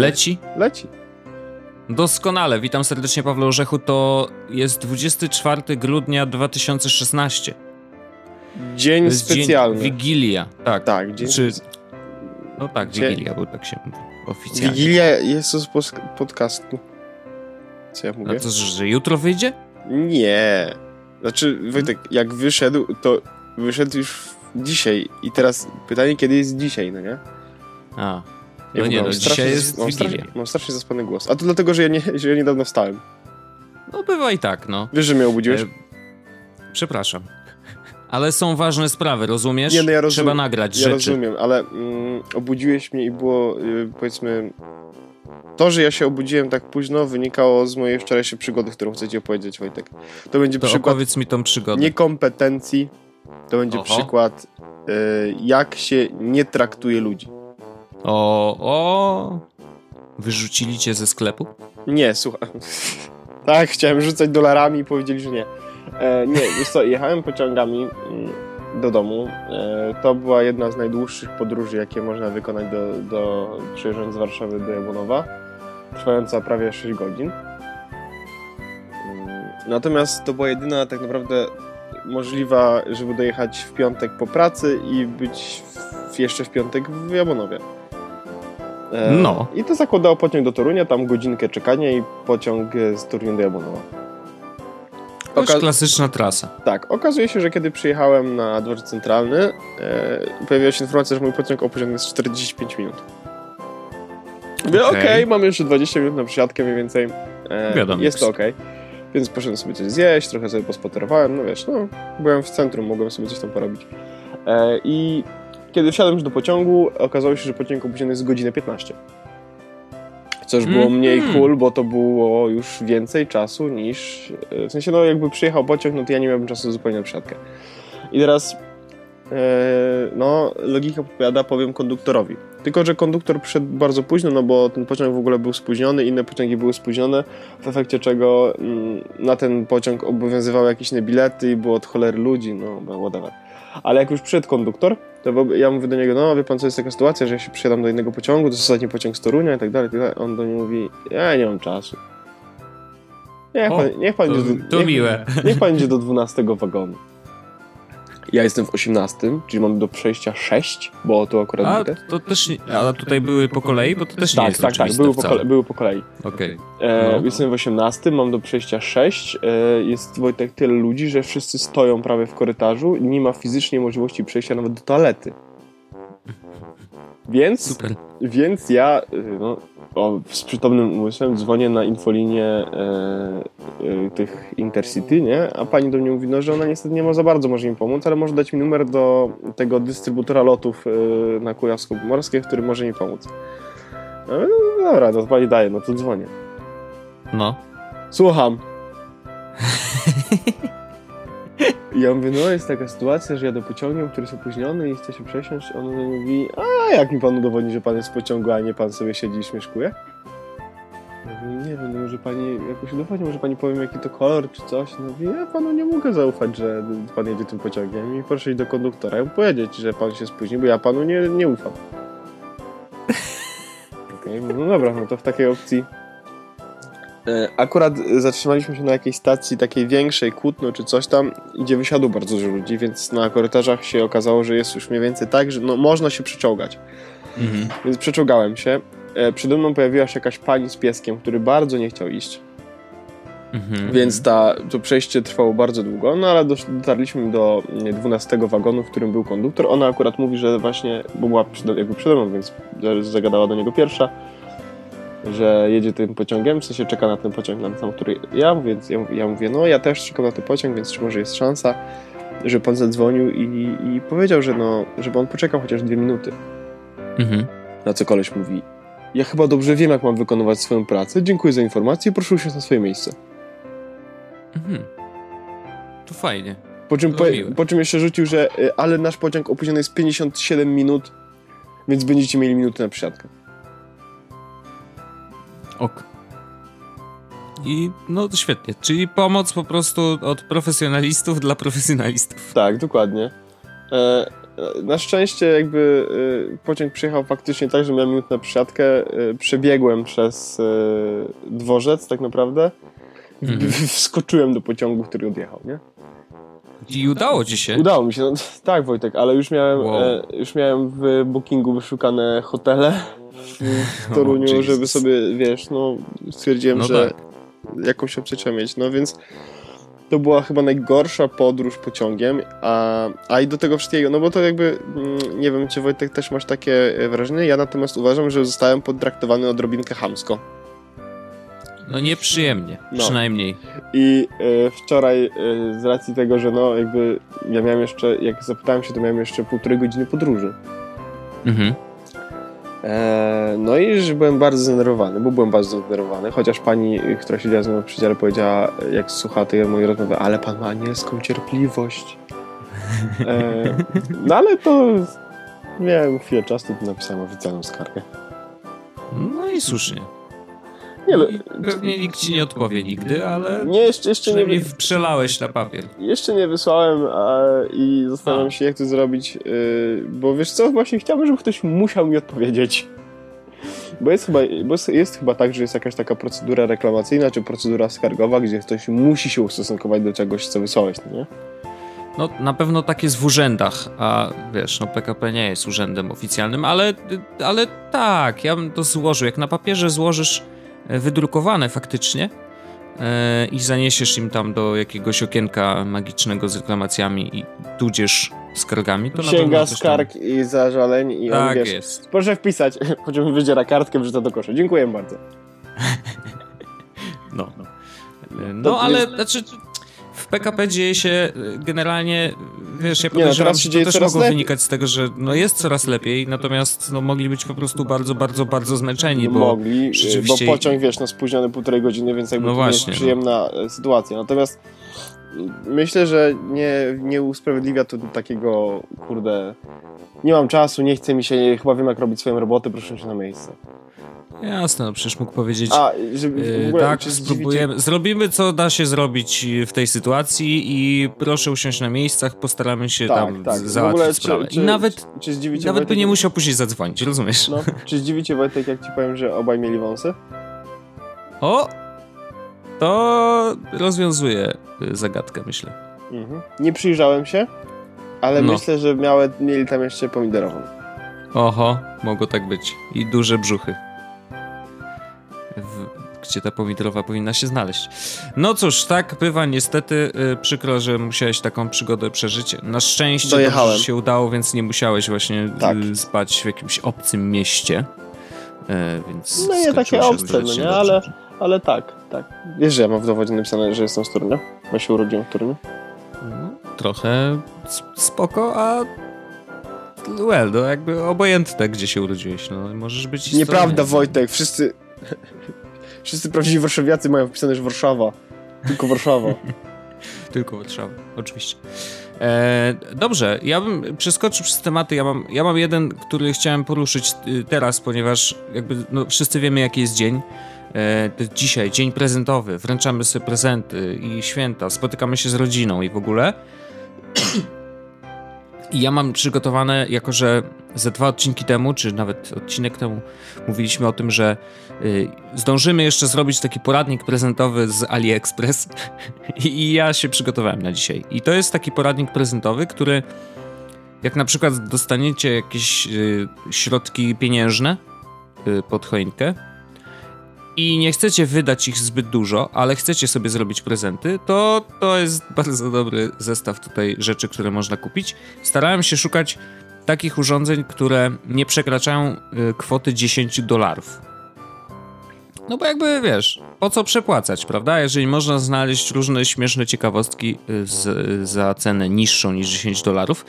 Leci? Leci. Doskonale, witam serdecznie Pawle Orzechu. To jest 24 grudnia 2016. Dzień specjalny. Dzień, Wigilia, tak. Tak, dzień Czy... No tak, Wigilia, bo tak się mówi oficjalnie. Wigilia jest z podcastu. Co ja mówię? A to, że jutro wyjdzie? Nie. Znaczy, Wojtek, jak wyszedł, to wyszedł już dzisiaj. I teraz pytanie, kiedy jest dzisiaj, no nie? A. Ja no nie, no, dzisiaj jest mam strasznie, mam strasznie zaspany głos. A to dlatego, że ja, nie, że ja niedawno wstałem. No bywa i tak, no. Wiesz, że mnie obudziłeś? E, przepraszam. Ale są ważne sprawy, rozumiesz? Nie, no ja rozum... Trzeba nagrać ja rzeczy. rozumiem, ale mm, obudziłeś mnie i było, y, powiedzmy... To, że ja się obudziłem tak późno, wynikało z mojej wczorajszej przygody, którą chcę ci opowiedzieć, Wojtek. To będzie to przykład... opowiedz mi tą przygodę. Niekompetencji. To będzie Oho. przykład, y, jak się nie traktuje ludzi. O, o. Wyrzucili cię ze sklepu? Nie, słuchaj. tak, chciałem rzucać dolarami i powiedzieli, że nie. E, nie, wiesz co, jechałem pociągami mm, do domu. E, to była jedna z najdłuższych podróży, jakie można wykonać do, do przyjeżdżając z Warszawy do Jabłonowa. Trwająca prawie 6 godzin. Mm, Natomiast to była jedyna tak naprawdę możliwa, żeby dojechać w piątek po pracy i być w, jeszcze w piątek w Jabłonowie. E, No. I to zakładało pociąg do Torunia, tam godzinkę czekania i pociąg z Torunia do Jabłonowa. To Oka- klasyczna trasa. Tak, okazuje się, że kiedy przyjechałem na dworzec centralny, e, pojawiła się informacja, że mój pociąg opóźniony jest 45 minut. Mówię, okej, Okej. mam jeszcze 20 minut na przesiadkę mniej więcej. E, Wiadomo. jest to okej. Więc poszedłem sobie coś zjeść, trochę sobie pospacerowałem, no wiesz, no, byłem w centrum, mogłem sobie coś tam porobić. E, I kiedy wsiadłem już do pociągu, okazało się, że pociąg opóźniony jest godzinę 15. Co już było Mhm. mniej cool, bo to było już więcej czasu niż... e, W sensie, no jakby przyjechał pociąg, no to ja nie miałbym czasu zupełnie na przesiadkę. I teraz, e, no, logika podpowiada, powiem konduktorowi. Tylko, że konduktor przyszedł bardzo późno, no bo ten pociąg w ogóle był spóźniony, inne pociągi były spóźnione, w efekcie czego mm, na ten pociąg obowiązywały jakieś inne bilety i było od cholery ludzi, no, no, whatever. Ale jak już przyszedł konduktor, to ja mówię do niego, no wie pan co, jest taka sytuacja, że ja się przysiadam do innego pociągu, to jest ostatni pociąg z Torunia i tak dalej, tak. On do mnie mówi, ja nie mam czasu. Niech O, pan, niech pan to- idzie do, niech, miłe. Niech pan idzie do 12 wagonu. Ja jestem w 18, czyli mam do przejścia 6, bo to akurat A to też nie, ale tutaj były po kolei, bo to też nie Tak, jest tak, tak, były po, wcale. kole, były po kolei. Okej. E, No. Jestem w 18, mam do przejścia 6. E, jest Wojtek tyle ludzi, że wszyscy stoją prawie w korytarzu i nie ma fizycznie możliwości przejścia nawet do toalety. Więc, Super. więc ja y, no, o, z przytomnym umysłem dzwonię na infolinię e, e, tych Intercity, nie? A pani do mnie mówi, no, że ona niestety nie ma za bardzo może mi pomóc, ale może dać mi numer do tego dystrybutora lotów e, na Kujawsko-Pomorskie, który może mi pomóc. No, no dobra, no to pani daje, no to dzwonię. No. Słucham. I ja mówię, no jest taka sytuacja, że jadę pociągiem, który jest opóźniony i chcę się przesiąść. On mówi, a jak mi pan udowodni, że pan jest w pociągu, a nie pan sobie siedzi i śmieszkuje? Ja nie wiem, no może pani jakoś udowodni, może pani powiem jaki to kolor czy coś. No mówi, ja panu nie mogę zaufać, że pan jedzie tym pociągiem i proszę iść do konduktora i powiedzieć, że pan się spóźni, bo ja panu nie, nie ufam. Okej, no dobra, no to w takiej opcji Akurat zatrzymaliśmy się na jakiejś stacji takiej większej, Kutno czy coś tam, gdzie wysiadło bardzo dużo ludzi, więc na korytarzach się okazało, że jest już mniej więcej tak, że no, można się przeczołgać. Mhm. Więc przeczołgałem się. E, Przede mną pojawiła się jakaś pani z pieskiem, który bardzo nie chciał iść, Mhm. więc ta, to przejście trwało bardzo długo, no ale dotarliśmy do nie, 12 wagonu, w którym był konduktor. Ona akurat mówi, że właśnie, bo była przede, jakby przede mną, więc zagadała do niego pierwsza, że jedzie tym pociągiem, w sensie czeka na ten pociąg, na sam, który ja mówię, ja, mówię- ja mówię, no ja też czekam na ten pociąg, więc czy może jest szansa, że pan zadzwonił i, i powiedział, że no, żeby on poczekał chociaż dwie minuty. Mhm. Na co koleś mówi, ja chyba dobrze wiem, jak mam wykonywać swoją pracę, dziękuję za informację, proszę usiąść na swoje miejsce. Mhm. To fajnie. Po czym, po, po czym jeszcze rzucił, że y, ale nasz pociąg opóźniony jest 57 minut, więc będziecie mieli minuty na przesiadkę. Ok. I no to świetnie. Czyli pomoc po prostu od profesjonalistów dla profesjonalistów. Tak, dokładnie. E, na szczęście jakby y, pociąg przyjechał faktycznie tak, że miałem minut na przesiadkę, y, przebiegłem przez y, dworzec tak naprawdę, Mhm. wskoczyłem do pociągu, który odjechał, nie? I udało ci się. Udało mi się, no, tak Wojtek, ale już miałem, Wow. e, już miałem w bookingu wyszukane hotele w, w Toruniu, Jesus. żeby sobie, wiesz, no stwierdziłem, No że tak. jakąś opcję trzeba mieć, no więc to była chyba najgorsza podróż pociągiem, a, a i do tego wszystkiego, no bo to jakby, mm, nie wiem, czy Wojtek też masz takie e, wrażenie, ja natomiast uważam, że zostałem potraktowany odrobinkę chamsko. No nieprzyjemnie, No. przynajmniej. I e, wczoraj e, z racji tego, że no jakby ja miałem jeszcze, jak zapytałem się, to miałem jeszcze półtorej godziny podróży. Mhm. E, no i że byłem bardzo zdenerwowany, bo byłem bardzo zdenerwowany, chociaż pani, która siedziała ze mną przy dziale powiedziała, jak słucha tej mojej rozmowy, ale pan ma anielską cierpliwość. E, no ale to miałem chwilę czasu, to napisałem oficjalną skargę. No i słusznie. Nie, no, Pewnie nikt ci nie odpowie nigdy, ale nie jeszcze, jeszcze, nie, przelałeś na papier. jeszcze nie wysłałem a, i zastanawiam A. się, jak to zrobić, y, bo wiesz co, właśnie chciałbym, żeby ktoś musiał mi odpowiedzieć. Bo jest, chyba, bo jest, jest chyba tak, że jest jakaś taka procedura reklamacyjna czy procedura skargowa, gdzie ktoś musi się ustosunkować do czegoś, co wysłałeś, no nie? No na pewno tak jest w urzędach, a wiesz, no PKP nie jest urzędem oficjalnym, ale, ale tak, ja bym to złożył. Jak na papierze złożysz wydrukowane faktycznie e, i zaniesiesz im tam do jakiegoś okienka magicznego z reklamacjami i tudzież skargami, to Księga skarg i zażaleń i on, Tak wiesz, jest. proszę wpisać, mi wydziera kartkę, wrzuca do kosza. Dziękuję bardzo. No, no To ale jest- znaczy PKP dzieje się e, generalnie, wiesz, ja Nie, no, podejrzewam, teraz się że to też mogło lepiej. wynikać z tego, że no jest coraz lepiej, natomiast no mogli być po prostu bardzo, bardzo, bardzo zmęczeni, Nie bo mogli, y, bo rzeczywiście- pociąg, wiesz, no spóźniony półtorej godziny, więc jakby No to nie jest przyjemna e, sytuacja. Natomiast y, myślę, że nie, nie usprawiedliwia to takiego, kurde, nie mam czasu, nie chce mi się, nie, chyba wiem jak robić swoją robotę, proszę się na miejsce. Jasne, no przecież mógł powiedzieć A, Yy, ogóle, tak, czy spróbujemy. Zrobimy, co da się zrobić w tej sytuacji i proszę usiąść na miejscach, postaramy się Tak, tam tak. załatwić ogóle, czy- sprawę. czy- I nawet, Czy, czy nawet by Wojtek, nie musiał później zadzwonić, rozumiesz? No, czy zdziwicie Wojtek, jak ci powiem, że obaj mieli wąsy? O! To rozwiązuje zagadkę, myślę. Mhm. Nie przyjrzałem się, ale No. myślę, że miały, mieli tam jeszcze pomidorową. Oho, mogło tak być. I duże brzuchy. Gdzie ta pomidorowa powinna się znaleźć. No cóż, tak bywa niestety. Y, przykro, że musiałeś taką przygodę przeżyć. Na szczęście Dojechałem. się udało, więc nie musiałeś właśnie Tak. y, spać w jakimś obcym mieście. E, więc No nie takie obce, no nie, ale, ale tak, tak. Wiesz, że ja mam w dowodzie napisane, że jestem z Torunia? Bo się urodziłem w Toruniu. No, trochę spoko, a well, no jakby obojętne, gdzie się urodziłeś. No, możesz być Nieprawda. Wojtek, wszyscy... Wszyscy prawdziwi warszawiacy mają wpisane, że Warszawa. Tylko Warszawa. Tylko Warszawa, oczywiście. E, dobrze, ja bym przeskoczył przez tematy. Ja mam, ja mam jeden, który chciałem poruszyć y, teraz, ponieważ jakby no, wszyscy wiemy, jaki jest dzień. E, to dzisiaj, dzień prezentowy. Wręczamy sobie prezenty i święta, spotykamy się z rodziną i w ogóle. I ja mam przygotowane, jako że ze dwa odcinki temu, czy nawet odcinek temu, mówiliśmy o tym, że y, zdążymy jeszcze zrobić taki poradnik prezentowy z AliExpress. I, ja się przygotowałem na dzisiaj. I to jest taki poradnik prezentowy, który jak na przykład dostaniecie jakieś y, środki pieniężne y, pod choinkę i nie chcecie wydać ich zbyt dużo, ale chcecie sobie zrobić prezenty, to to jest bardzo dobry zestaw tutaj rzeczy, które można kupić. Starałem się szukać takich urządzeń, które nie przekraczają y, kwoty 10 dolarów. No bo jakby wiesz, po co przepłacać, prawda? Jeżeli można znaleźć różne śmieszne ciekawostki y, z, za cenę niższą niż 10 dolarów.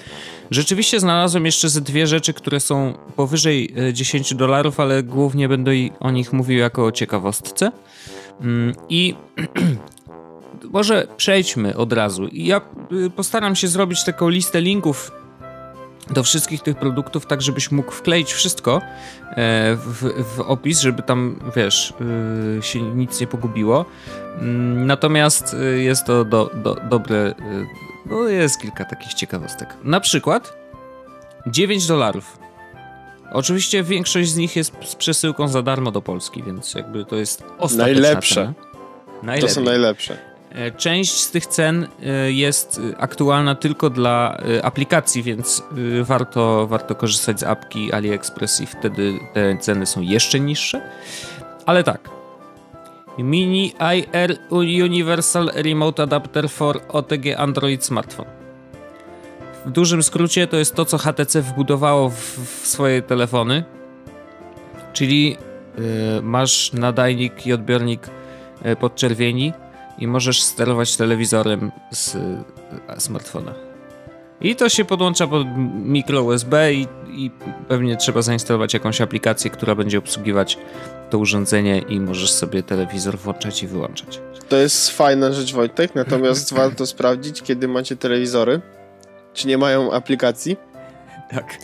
Rzeczywiście znalazłem jeszcze ze dwie rzeczy, które są powyżej y, 10 dolarów, ale głównie będę o nich mówił jako o ciekawostce. Mm, I może przejdźmy od razu. Ja y, postaram się zrobić taką listę linków do wszystkich tych produktów, tak żebyś mógł wkleić wszystko e, w, w opis, żeby tam, wiesz, y, się nic nie pogubiło. Mm, Natomiast y, jest to do, do, dobre, y, no jest kilka takich ciekawostek. Na przykład 9 dolarów. Oczywiście większość z nich jest z przesyłką za darmo do Polski, więc jakby to jest ostateczna Najlepsze. To są najlepsze. E, część z tych cen e, jest aktualna tylko dla e, aplikacji, więc warto, warto korzystać z apki AliExpress i wtedy te ceny są jeszcze niższe. Ale tak. Mini IR Universal Remote Adapter for OTG Android Smartphone. W dużym skrócie to jest to, co HTC wbudowało w, w swoje telefony, czyli yy, masz nadajnik i odbiornik podczerwieni, i możesz sterować telewizorem z smartfona. I to się podłącza pod mikro USB i, i, pewnie trzeba zainstalować jakąś aplikację, która będzie obsługiwać to urządzenie i możesz sobie telewizor włączać i wyłączać. To jest fajna rzecz Wojtek, natomiast warto sprawdzić, kiedy macie telewizory, czy nie mają aplikacji. Tak.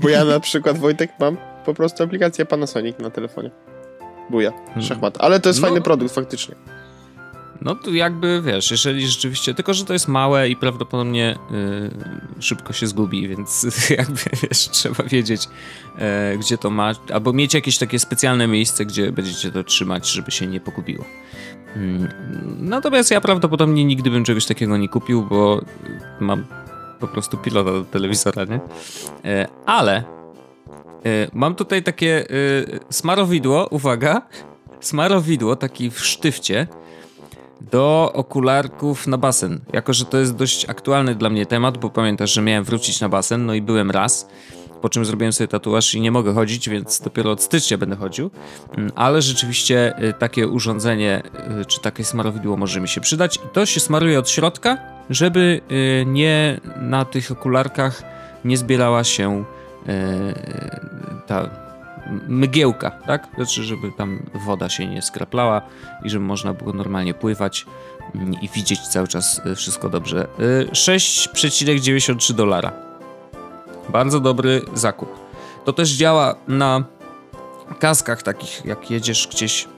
Bo ja na przykład Wojtek mam po prostu aplikację Panasonic na telefonie. Buja, hmm. szachmat. Ale to jest no. fajny produkt faktycznie. No to jakby wiesz, jeżeli rzeczywiście, tylko że to jest małe i prawdopodobnie y, szybko się zgubi, więc jakby wiesz, trzeba wiedzieć, y, gdzie to ma, albo mieć jakieś takie specjalne miejsce, gdzie będziecie to trzymać, żeby się nie pogubiło. Y, natomiast ja prawdopodobnie nigdy bym czegoś takiego nie kupił, bo mam po prostu pilota do telewizora, nie? E, ale mam tutaj takie smarowidło, uwaga, smarowidło, taki w sztywcie, do okularków na basen. Jako, że to jest dość aktualny dla mnie temat, bo pamiętasz, że miałem wrócić na basen, no i byłem raz, po czym zrobiłem sobie tatuaż i nie mogę chodzić, więc dopiero od stycznia będę chodził. Mm, ale rzeczywiście y, takie urządzenie, y, czy takie smarowidło może mi się przydać. I to się smaruje od środka, żeby y, nie na tych okularkach nie zbierała się ta mgiełka, tak? Znaczy, żeby tam woda się nie skraplała i żeby można było normalnie pływać mm, i widzieć cały czas y, wszystko dobrze. 6,93 y, dolara. Bardzo dobry zakup. To też działa na kaskach takich, jak jedziesz gdzieś,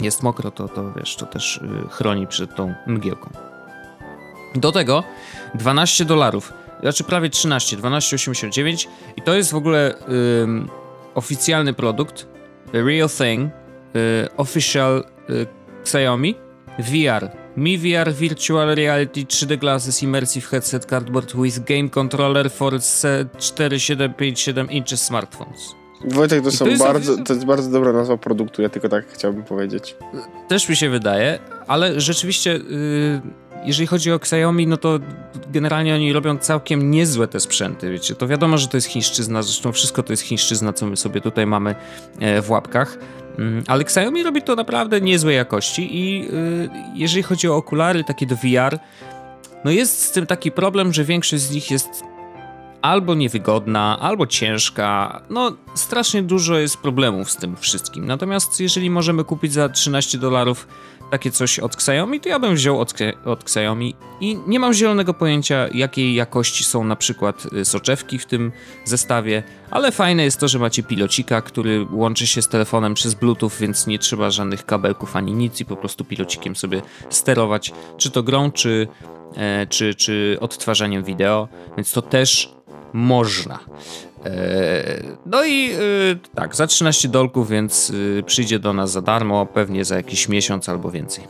jest mokro, to, to wiesz, to też y, chroni przed tą mgiełką. Do tego 12 dolarów, znaczy prawie 13, 12,89 i to jest w ogóle yy, oficjalny produkt, Real Thing, y, official y, Xiaomi, VR, Mi VR Virtual Reality 3D Glasses Immersive Headset Cardboard with Game Controller for 4757 inches smartphones. Wojtek, to, są to bardzo, to jest bardzo dobra nazwa produktu, ja tylko tak chciałbym powiedzieć. Też mi się wydaje, ale rzeczywiście, yy, jeżeli chodzi o Xiaomi, no to generalnie oni robią całkiem niezłe te sprzęty, wiecie. To wiadomo, że to jest chińszczyzna, zresztą wszystko to jest chińszczyzna, co my sobie tutaj mamy e, w łapkach. Mm, ale Xiaomi robi to naprawdę niezłej jakości i yy, jeżeli chodzi o okulary takie do VR, no jest z tym taki problem, że większość z nich jest albo niewygodna, albo ciężka. No, strasznie dużo jest problemów z tym wszystkim. Natomiast jeżeli możemy kupić za 13 dolarów takie coś od Xiaomi, to ja bym wziął od, od Xiaomi i nie mam zielonego pojęcia, jakiej jakości są na przykład y, soczewki w tym zestawie, ale fajne jest to, że macie pilocika, który łączy się z telefonem przez Bluetooth, więc nie trzeba żadnych kabelków ani nic i po prostu pilocikiem sobie sterować, czy to grą, czy, e, czy, czy odtwarzaniem wideo, więc to też można. E, no i e, tak, za 13 dolków, więc e, przyjdzie do nas za darmo, pewnie za jakiś miesiąc albo więcej.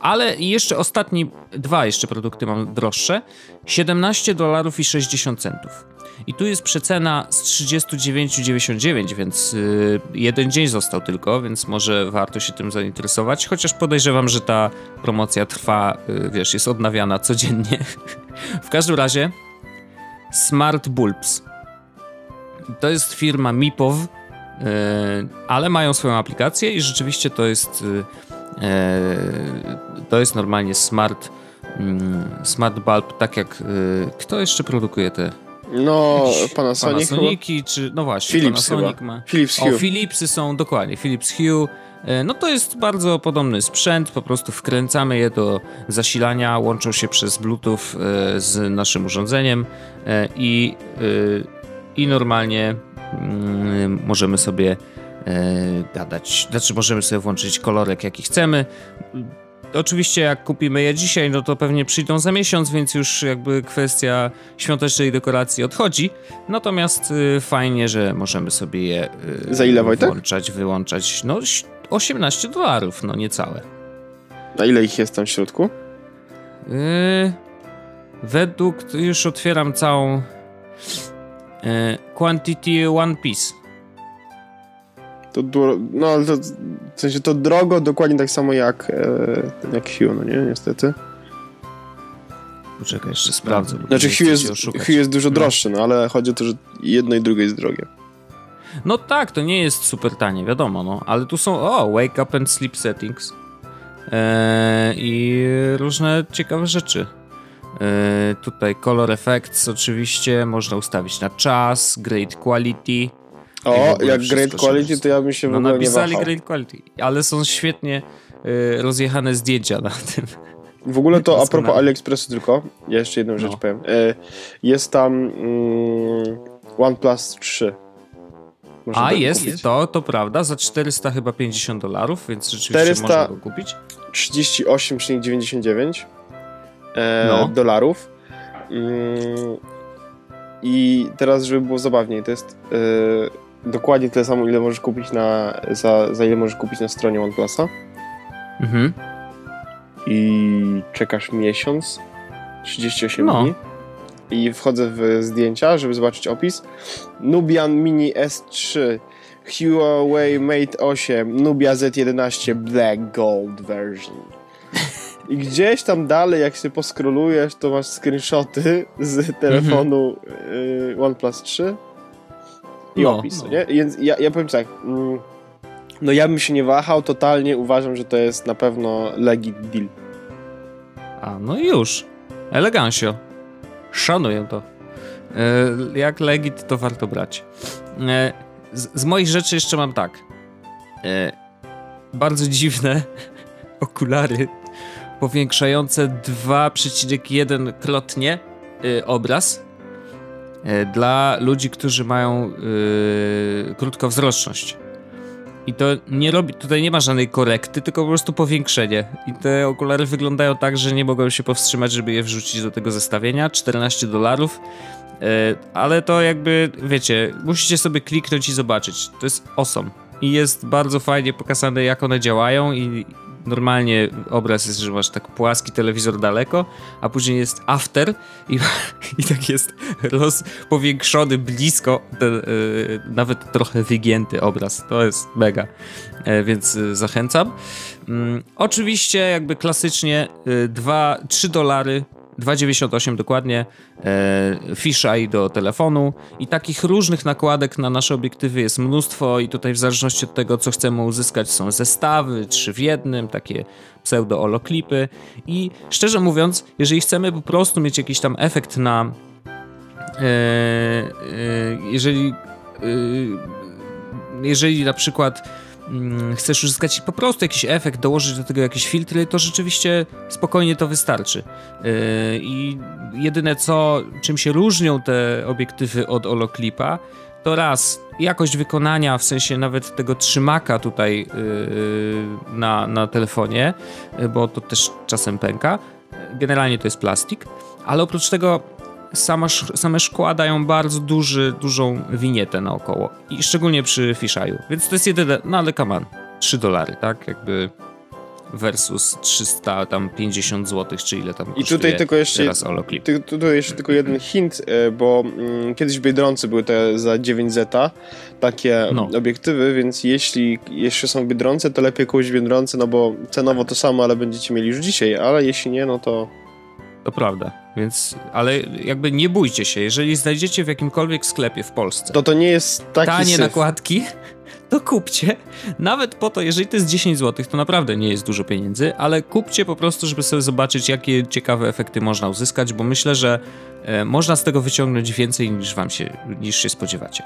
Ale jeszcze ostatni, dwa jeszcze produkty mam droższe. 17 dolarów i 60 centów. I tu jest przecena z 39,99, więc jeden dzień został tylko, więc może warto się tym zainteresować. Chociaż podejrzewam, że ta promocja trwa, wiesz, jest odnawiana codziennie. w każdym razie Smart Bulbs. To jest firma Mipow, e, ale mają swoją aplikację i rzeczywiście to jest e, e, to jest normalnie smart mm, smart bulb, tak jak kto jeszcze produkuje te no, Panasonic Panasoniki, czy no właśnie, Philips Panasonic chyba. ma. Philips Hue. O, Philipsy są dokładnie, Philips Hue. No to jest bardzo podobny sprzęt, po prostu wkręcamy je do zasilania, łączą się przez Bluetooth z naszym urządzeniem i i normalnie mm, możemy sobie e, gadać. Znaczy, możemy sobie włączyć kolorek, jaki chcemy. oczywiście jak kupimy je dzisiaj, no to pewnie przyjdą za miesiąc, więc już jakby kwestia świątecznej dekoracji odchodzi. Natomiast fajnie, że możemy sobie je za ile, Wojtek? włączać, wyłączać. No 18 dolarów, no niecałe. A ile ich jest tam w środku? Y, według, już otwieram całą y, Quantity One Piece. To, no ale to, w sensie to drogo dokładnie tak samo jak, e, jak Hue, no nie? Niestety. Poczekaj, jeszcze sprawdzę. Znaczy Hue jest, Hue jest dużo no. droższy, no ale chodzi o to, że jedno i drugie jest drogie. No tak, to nie jest super tanie, wiadomo, no, ale tu są, o, wake up and sleep settings eee, i różne ciekawe rzeczy. Eee, tutaj color effects oczywiście, można ustawić na czas, great quality, o, jak Great Quality, to ja bym się w no, ogóle napisali nie Great Quality, ale są świetnie y, rozjechane zdjęcia na tym. W ogóle to a propos AliExpressu tylko, ja jeszcze jedną rzecz no. powiem. Y, jest tam mm, OnePlus 3. Można a jest, kupić. to, to prawda, za 400 chyba 50 dolarów, więc rzeczywiście 400... można go kupić. 38,99 e, no. dolarów. Mm, I teraz, żeby było zabawniej, to jest e, dokładnie tyle samo, ile możesz kupić na, za, za ile możesz kupić na stronie OnePlusa. Mhm. I czekasz miesiąc, 38 no. dni. I wchodzę w zdjęcia, żeby zobaczyć opis. Nubian Mini S3, Huawei Mate 8, Nubia Z11 Black Gold version. I gdzieś tam dalej, jak się poskrolujesz, to masz screenshoty z telefonu mm -hmm. OnePlus 3 i no, opis, no. nie? Więc ja, ja powiem tak, mm, no ja bym się nie wahał, totalnie uważam, że to jest na pewno legit deal. A, no i już. Elegancio. Szanuję to. E, jak legit, to warto brać. E, z, z, moich rzeczy jeszcze mam tak. E, bardzo dziwne okulary powiększające 2,1 krotnie obraz dla ludzi, którzy mają krótkowzroczność. I to nie robi, tutaj nie ma żadnej korekty, tylko po prostu powiększenie. I te okulary wyglądają tak, że nie mogą się powstrzymać, żeby je wrzucić do tego zestawienia. 14 dolarów. Yy, ale to jakby, wiecie, musicie sobie kliknąć i zobaczyć. To jest awesome. I jest bardzo fajnie pokazane, jak one działają i normalnie obraz jest, że masz tak płaski telewizor daleko, a później jest after i, i tak jest rozpowiększony blisko, ten, yy, nawet trochę wygięty obraz. To jest mega, yy, więc yy, zachęcam. Mm, oczywiście jakby klasycznie 2-3 dolary 2,98 dokładnie, e, fisheye do telefonu. I takich różnych nakładek na nasze obiektywy jest mnóstwo i tutaj w zależności od tego, co chcemy uzyskać są zestawy, trzy w jednym, takie pseudo-oloklipy i szczerze mówiąc, jeżeli chcemy po prostu mieć jakiś tam efekt na e, e, jeżeli e, jeżeli na przykład chcesz uzyskać po prostu jakiś efekt, dołożyć do tego jakieś filtry, to rzeczywiście spokojnie to wystarczy. Yy, I jedyne co, czym się różnią te obiektywy od Oloclipa, to raz jakość wykonania, w sensie nawet tego trzymaka tutaj yy, na, na telefonie, yy, bo to też czasem pęka. Generalnie to jest plastik, ale oprócz tego sama, same szkła dają bardzo duży, dużą winietę naokoło. I szczególnie przy fiszayu. Więc to jest jedyne, no ale come on, 3 dolary, tak? Jakby versus 350 zł, czy ile tam I tutaj tylko jeszcze, teraz ty, tutaj jeszcze tylko jeden hint, e, bo mm, kiedyś w Biedronce były te za 9 zeta takie no. obiektywy, więc jeśli jeszcze są w Biedronce, to lepiej kupić w Biedronce, no bo cenowo to samo, ale będziecie mieli już dzisiaj, ale jeśli nie, no to to prawda, więc, ale jakby nie bójcie się, jeżeli znajdziecie w jakimkolwiek sklepie w Polsce. To to nie jest taki Tanie syf. nakładki, to kupcie. Nawet po to, jeżeli to jest 10 zł, to naprawdę nie jest dużo pieniędzy, ale kupcie po prostu, żeby sobie zobaczyć, jakie ciekawe efekty można uzyskać, bo myślę, że e, można z tego wyciągnąć więcej niż wam się, niż się spodziewacie.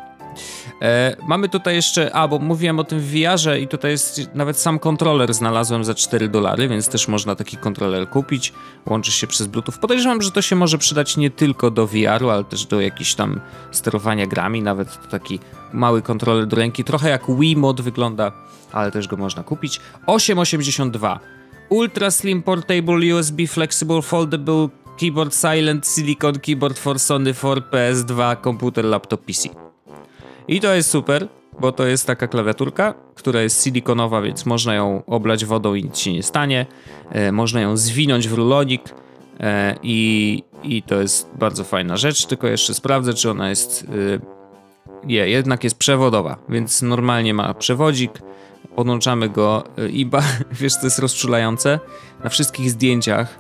E, mamy tutaj jeszcze, a bo mówiłem o tym w VR-ze i tutaj jest nawet sam kontroler znalazłem za 4 dolary, więc też można taki kontroler kupić. Łączy się przez Bluetooth. Podejrzewam, że to się może przydać nie tylko do VR-u, ale też do jakichś tam sterowania grami. Nawet to taki mały kontroler do ręki, trochę jak Wii Mod wygląda, ale też go można kupić. 8,82 Ultra Slim Portable USB Flexible Foldable Keyboard Silent Silicon Keyboard for Sony for PS2 Komputer Laptop PC. I to jest super, bo to jest taka klawiaturka, która jest silikonowa, więc można ją oblać wodą i nic się nie stanie. E, można ją zwinąć w rulonik e, i, i to jest bardzo fajna rzecz, tylko jeszcze sprawdzę, czy ona jest... E, je, jednak jest przewodowa, więc normalnie ma przewodzik, podłączamy go e, i ba, wiesz co jest rozczulające? Na wszystkich zdjęciach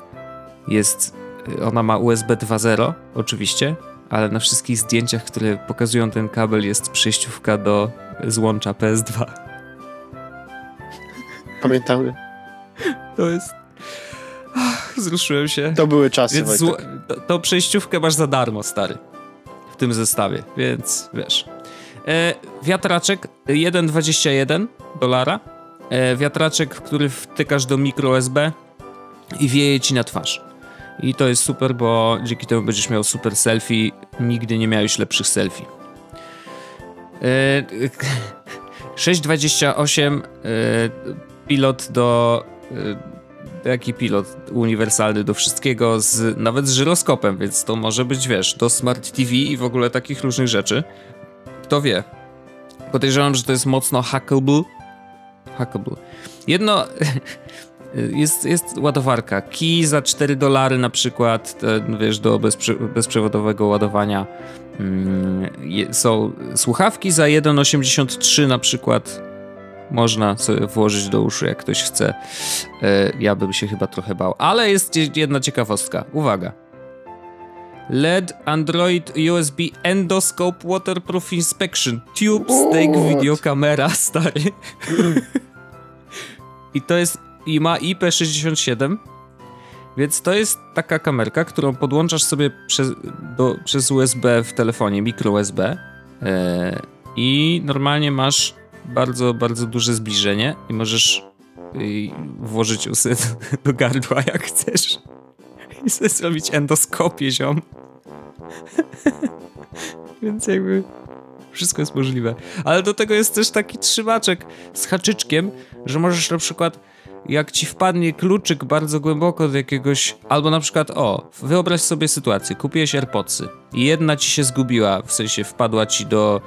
jest, e, ona ma USB 2.0 oczywiście, ale na wszystkich zdjęciach, które pokazują ten kabel jest przejściówka do złącza PS2. Pamiętamy. To jest... Ach, zruszyłem się. To były czasy, Więc zło... to, to przejściówkę masz za darmo, stary. W tym zestawie, więc wiesz. E, wiatraczek 1,21 dolara. E, wiatraczek, który wtykasz do mikro USB i wieje ci na twarz. I to jest super, bo dzięki temu będziesz miał super selfie. Nigdy nie miałeś lepszych selfie. E, 6,28 e, pilot do e, jaki pilot uniwersalny do wszystkiego, z, nawet z żyroskopem, więc to może być, wiesz, do Smart TV i w ogóle takich różnych rzeczy. Kto wie? Podejrzewam, że to jest mocno hackable. Hackable. Jedno... Jest, jest ładowarka. Key za 4 dolary na przykład, wiesz, do bezprze bezprzewodowego ładowania. Mm, są słuchawki za 1,83 na przykład. Można sobie włożyć do uszu, jak ktoś chce. E, ja bym się chyba trochę bał. Ale jest jedna ciekawostka. Uwaga. LED Android USB Endoscope Waterproof Inspection Tube Stake Video Camera, stary. I to jest i ma IP67, więc to jest taka kamerka, którą podłączasz sobie przez, do, przez USB w telefonie, mikro USB e, i normalnie masz bardzo, bardzo duże zbliżenie i możesz y, włożyć usy do gardła jak chcesz i sobie zrobić endoskopię ziom. Więc jakby wszystko jest możliwe. Ale do tego jest też taki trzymaczek z haczyczkiem, że możesz na przykład jak ci wpadnie kluczyk bardzo głęboko do jakiegoś, albo na przykład, o, wyobraź sobie sytuację, kupiłeś AirPodsy i jedna ci się zgubiła, w sensie wpadła ci do,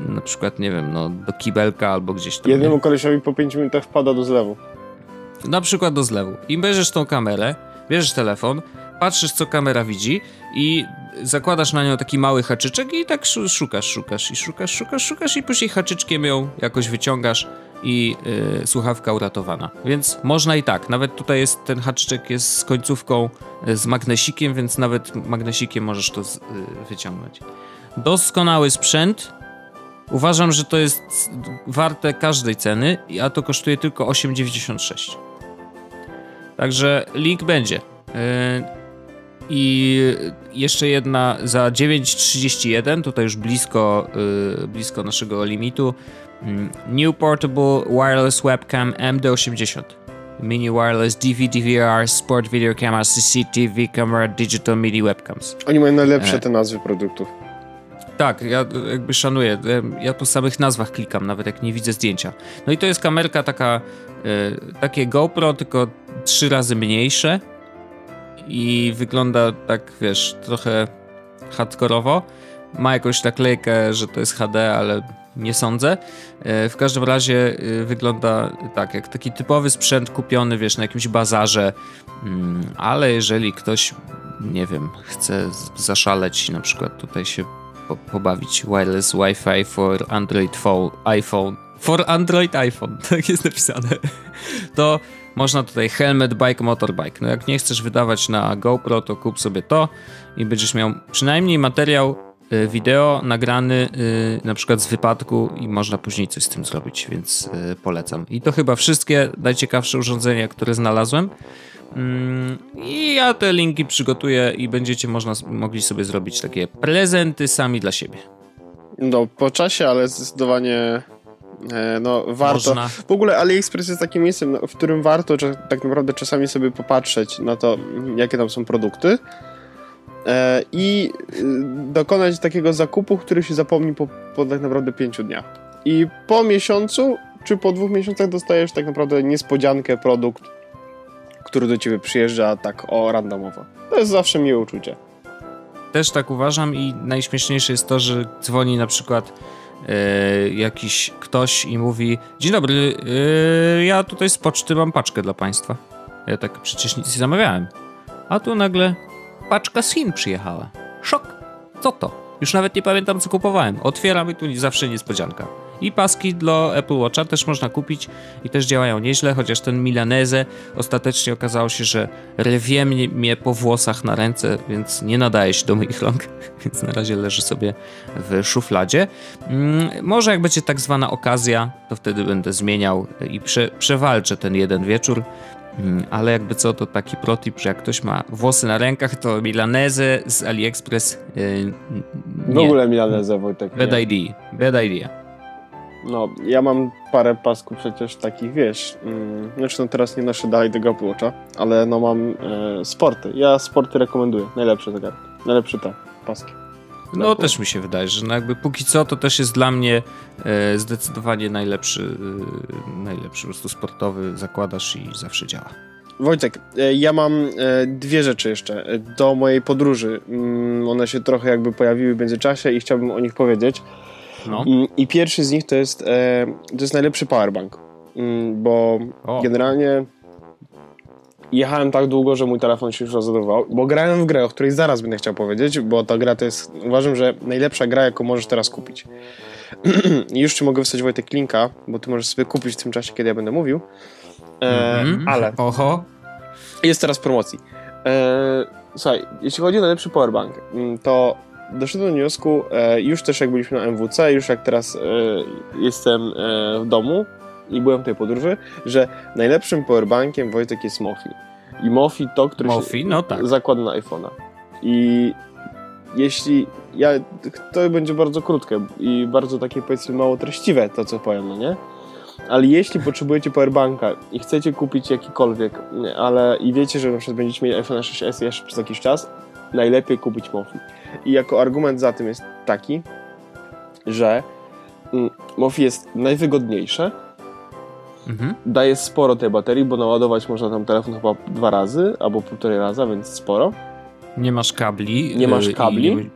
na przykład, nie wiem, no, do kibelka albo gdzieś tam. Jednemu nie? kolesiowi po 5 minutach wpada do zlewu. Na przykład do zlewu. I bierzesz tą kamerę, bierzesz telefon, patrzysz co kamera widzi i zakładasz na nią taki mały haczyczek i tak szukasz, szukasz i szukasz, szukasz, szukasz i później haczyczkiem ją jakoś wyciągasz i yy, słuchawka uratowana. Więc można i tak. Nawet tutaj jest ten haczyczek jest z końcówką y, z magnesikiem, więc nawet magnesikiem możesz to z, yy, wyciągnąć. Doskonały sprzęt. Uważam, że to jest warte każdej ceny, a to kosztuje tylko 8,96. Także link będzie. Yy, i jeszcze jedna za 9,31, tutaj już blisko, yy, blisko naszego limitu. Mm, New Portable Wireless Webcam MD80. Mini Wireless DV, DVR, Sport Video Camera, CCTV Camera, Digital MIDI Webcams. Oni mają najlepsze e. te nazwy produktów. Tak, ja jakby szanuję. Ja po samych nazwach klikam, nawet jak nie widzę zdjęcia. No i to jest kamerka taka, y, takie GoPro, tylko trzy razy mniejsze i wygląda tak, wiesz, trochę hardkorowo. Ma jakąś naklejkę, że to jest HD, ale nie sądzę. E, w każdym razie e, wygląda tak, jak taki typowy sprzęt kupiony, wiesz, na jakimś bazarze, mm, ale jeżeli ktoś, nie wiem, chce zaszaleć na przykład tutaj się pobawić wireless Wi-Fi for Android phone, iPhone, for Android iPhone, tak jest napisane, to można tutaj helmet, bike, motorbike. No jak nie chcesz wydawać na GoPro, to kup sobie to i będziesz miał przynajmniej materiał y, wideo nagrany y, na przykład z wypadku i można później coś z tym zrobić, więc y, polecam. I to chyba wszystkie najciekawsze urządzenia, które znalazłem. Mm, I ja te linki przygotuję i będziecie można, mogli sobie zrobić takie prezenty sami dla siebie. No, po czasie, ale zdecydowanie no, warto. Można. W ogóle AliExpress jest takim miejscem, w którym warto tak naprawdę czasami sobie popatrzeć na to, jakie tam są produkty e, i y, dokonać takiego zakupu, który się zapomni po, po tak naprawdę pięciu dniach. I po miesiącu, czy po dwóch miesiącach dostajesz tak naprawdę niespodziankę, produkt, który do ciebie przyjeżdża tak o randomowo. To jest zawsze miłe uczucie. Też tak uważam i najśmieszniejsze jest to, że dzwoni na przykład e, jakiś ktoś i mówi Dzień dobry, e, ja tutaj z poczty mam paczkę dla państwa. Ja tak przecież nic nie zamawiałem. A tu nagle paczka z Chin przyjechała. Szok. Co to? Już nawet nie pamiętam, co kupowałem. Otwieram i tu zawsze niespodzianka. I paski dla Apple Watcha też można kupić i też działają nieźle, chociaż ten Milanese ostatecznie okazało się, że rwie mnie, po włosach na ręce, więc nie nadaje się do moich rąk, więc na razie leży sobie w szufladzie. Mm, może jak będzie tak zwana okazja, to wtedy będę zmieniał i prze, przewalczę ten jeden wieczór. Mm, ale jakby co, to taki protip, że jak ktoś ma włosy na rękach, to Milanese z AliExpress yy, W ogóle Milanese, Wojtek. Bad idea. Bad idea. No, ja mam parę pasków przecież takich, wiesz, mm, znaczy no teraz nie noszę dalej tego Apple ale no mam e, sporty. Ja sporty rekomenduję. Najlepsze zegarki. Najlepsze te paski. No też mi się wydaje, że no jakby póki co to też jest dla mnie e, zdecydowanie najlepszy, e, najlepszy po prostu sportowy, zakładasz i zawsze działa. Wojtek, e, ja mam e, dwie rzeczy jeszcze e, do mojej podróży. Mm, one się trochę jakby pojawiły w międzyczasie i chciałbym o nich powiedzieć. No. Mm, I pierwszy z nich to jest, e, to jest najlepszy powerbank, mm, bo O. generalnie jechałem tak długo, że mój telefon się już rozładował, bo grałem w grę, o której zaraz będę chciał powiedzieć, bo ta gra to jest, uważam, że najlepsza gra, jaką możesz teraz kupić. I już ci mogę wysłać Wojtek linka, bo ty możesz sobie kupić w tym czasie, kiedy ja będę mówił. E, Mhm. Ale Oho. jest teraz w promocji. E, słuchaj, jeśli chodzi o najlepszy powerbank, mm, to doszedłem do wniosku, e, już też jak byliśmy na MWC, już jak teraz e, jestem e, w domu i byłem w tej podróży, że najlepszym powerbankiem Wojtek jest Mofi. I Mofi to, który Mofi, się no tak. zakłada na iPhone'a. I jeśli ja, to będzie bardzo krótkie i bardzo takie powiedzmy mało treściwe to, co powiem, no nie? Ale jeśli potrzebujecie powerbanka i chcecie kupić jakikolwiek, ale i wiecie, że na przykład będziecie mieli iPhone 6s jeszcze przez jakiś czas, najlepiej kupić Mofi. I jako argument za tym jest taki, że mm, Mofi jest najwygodniejsze, Mhm. daje sporo tej baterii, bo naładować można tam telefon chyba dwa razy albo półtorej raza, więc sporo. Nie masz kabli. Nie masz y, kabli. I,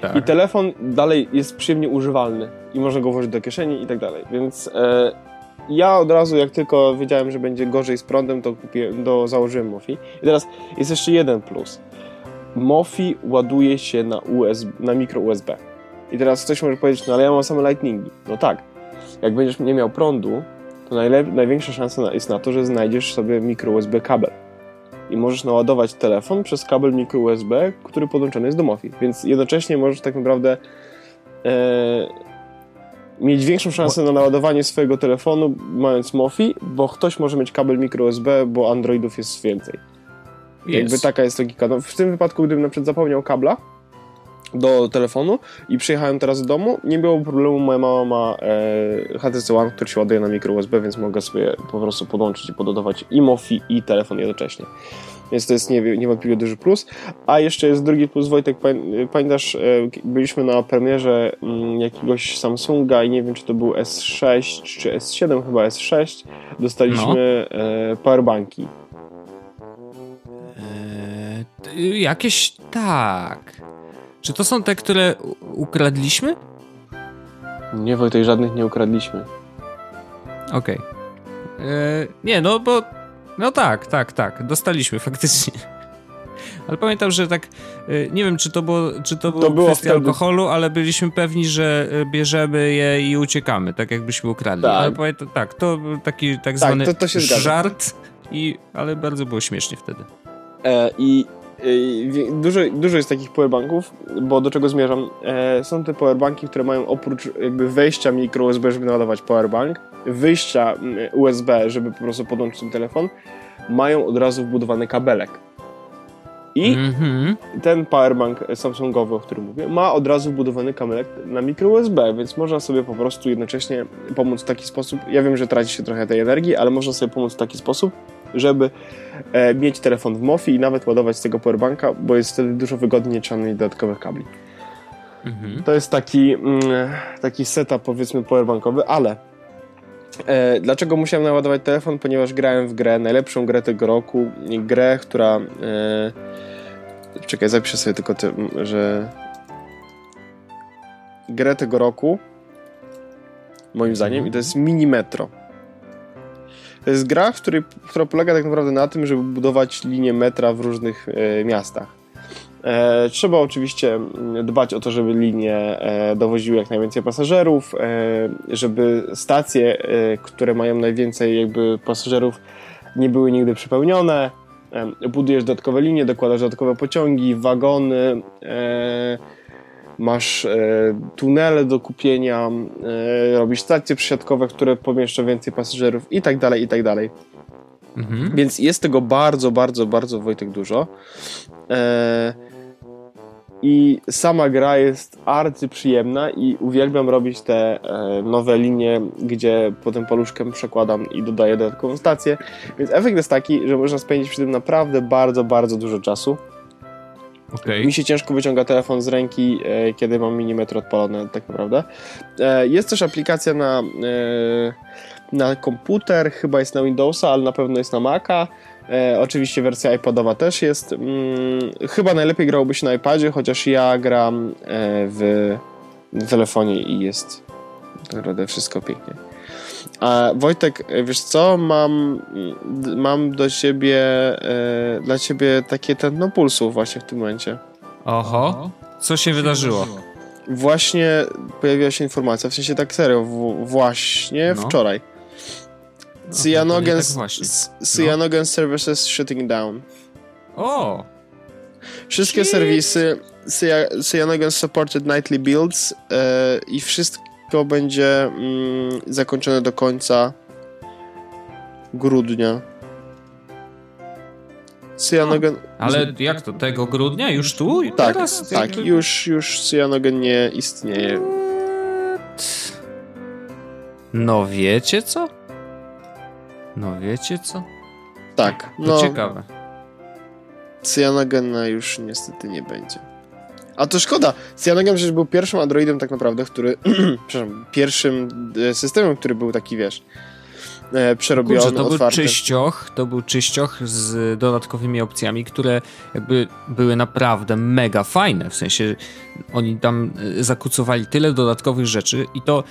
tak. I telefon dalej jest przyjemnie używalny i można go włożyć do kieszeni i tak dalej. Więc e, ja od razu, jak tylko wiedziałem, że będzie gorzej z prądem, to kupiłem, do, założyłem Mofi. I teraz jest jeszcze jeden plus. Mofi ładuje się na, USB, na mikro USB. I teraz ktoś może powiedzieć, no ale ja mam same lightningi. No tak. Jak będziesz nie miał prądu, to największa szansa jest na to, że znajdziesz sobie mikro USB kabel. I możesz naładować telefon przez kabel mikro USB, który podłączony jest do Mofi. Więc jednocześnie możesz tak naprawdę e, mieć większą szansę na naładowanie swojego telefonu mając Mofi, bo ktoś może mieć kabel mikro USB, bo Androidów jest więcej. Jakby Jest. taka jest logika. No, w tym wypadku, gdybym na przykład zapomniał kabla do telefonu i przyjechałem teraz do domu, nie było problemu, moja mama ma e, HTC One, który się ładuje na mikro USB, więc mogę sobie po prostu podłączyć i pododawać i Mofi i telefon jednocześnie. Więc to jest nie, niewątpliwie duży plus. A jeszcze jest drugi plus, Wojtek, pamię- pamiętasz, e, byliśmy na premierze mm, jakiegoś Samsunga i nie wiem, czy to był S6 czy S7, chyba S6. Dostaliśmy e, powerbanki. Jakieś tak. Czy to są te, które ukradliśmy? Nie, Wojtek, żadnych nie ukradliśmy. Okej. Eee, Nie, no bo. No tak, tak, tak. Dostaliśmy faktycznie. Ale pamiętam, że tak. e, Nie wiem, czy to było, czy to było, było kwestia wtedy. alkoholu, ale byliśmy pewni, że e, bierzemy je i uciekamy, tak jakbyśmy ukradli. Tak. Ale pamiętam, tak, to był taki tak zwany to- to żart, i, ale bardzo było śmiesznie wtedy. E, I e, dużo, dużo jest takich powerbanków, bo do czego zmierzam? E, są te powerbanki, które mają oprócz jakby wejścia mikro USB, żeby naładować powerbank, wyjścia mm, USB, żeby po prostu podłączyć ten telefon, mają od razu wbudowany kabelek. I Mhm. ten powerbank Samsungowy, o którym mówię, ma od razu wbudowany kabelek na mikro USB, więc można sobie po prostu jednocześnie pomóc w taki sposób. Ja wiem, że traci się trochę tej energii, ale można sobie pomóc w taki sposób, żeby e, mieć telefon w MOFI i nawet ładować z tego powerbanka, bo jest wtedy dużo wygodniej, nie trzeba mieć dodatkowych kabli. Mhm. To jest taki, mm, taki setup powiedzmy powerbankowy, ale E, dlaczego musiałem naładować telefon? Ponieważ grałem w grę, najlepszą grę tego roku, grę, która... E, czekaj, zapiszę sobie tylko, ty, że... Grę tego roku, moim zdaniem, i to jest Mini Metro. To jest gra, w której, która polega tak naprawdę na tym, żeby budować linię metra w różnych e, miastach. E, trzeba oczywiście dbać o to, żeby linie e, dowoziły jak najwięcej pasażerów, e, żeby stacje, e, które mają najwięcej jakby pasażerów, nie były nigdy przepełnione. E, budujesz dodatkowe linie, dokładasz dodatkowe pociągi, wagony masz e, tunele do kupienia, e, robisz stacje przesiadkowe, które pomieszczą więcej pasażerów i tak dalej, i tak dalej. Mhm. Więc jest tego bardzo, bardzo, bardzo Wojtek dużo. E, I sama gra jest arcyprzyjemna i uwielbiam robić te nowe linie, gdzie potem paluszkiem przekładam i dodaję dodatkową stację. Więc efekt jest taki, że można spędzić przy tym naprawdę bardzo, bardzo dużo czasu. Okay. Mi się ciężko wyciąga telefon z ręki, e, kiedy mam minimetr odpalony, tak naprawdę. E, jest też aplikacja na, e, na komputer, chyba jest na Windowsa, ale na pewno jest na Maca. E, oczywiście wersja iPodowa też jest. Mm, chyba najlepiej grałoby się na iPadzie, chociaż ja gram e, w, w telefonie i jest naprawdę wszystko pięknie. A Wojtek, wiesz co, mam, mam do ciebie, e, dla ciebie takie tętno pulsu właśnie w tym momencie. Oho, co się wydarzyło? Właśnie pojawiła się informacja, w sensie tak serio, w, właśnie no. wczoraj. Cyanogen, no, tak właśnie. Cyanogen no. Services shutting down. O! Wszystkie serwisy Cyanogen supported nightly builds e, i wszystkie to będzie mm, zakończone do końca grudnia. Cyanogen... Ale jak to? Tego grudnia? Już tu? Tak, teraz? tak. Już, już cyanogen nie istnieje. No wiecie co? No wiecie co? Tak. To no, ciekawe. Cyanogena już niestety nie będzie. A to szkoda. Cyanogen przecież był pierwszym Androidem tak naprawdę, który, przepraszam, pierwszym e, systemem, który był taki, wiesz, e, przerobiony, Kurczę, to otwarty. był czyścioch, to był czyścioch z dodatkowymi opcjami, które jakby były naprawdę mega fajne, w sensie oni tam e, zakucowali tyle dodatkowych rzeczy i to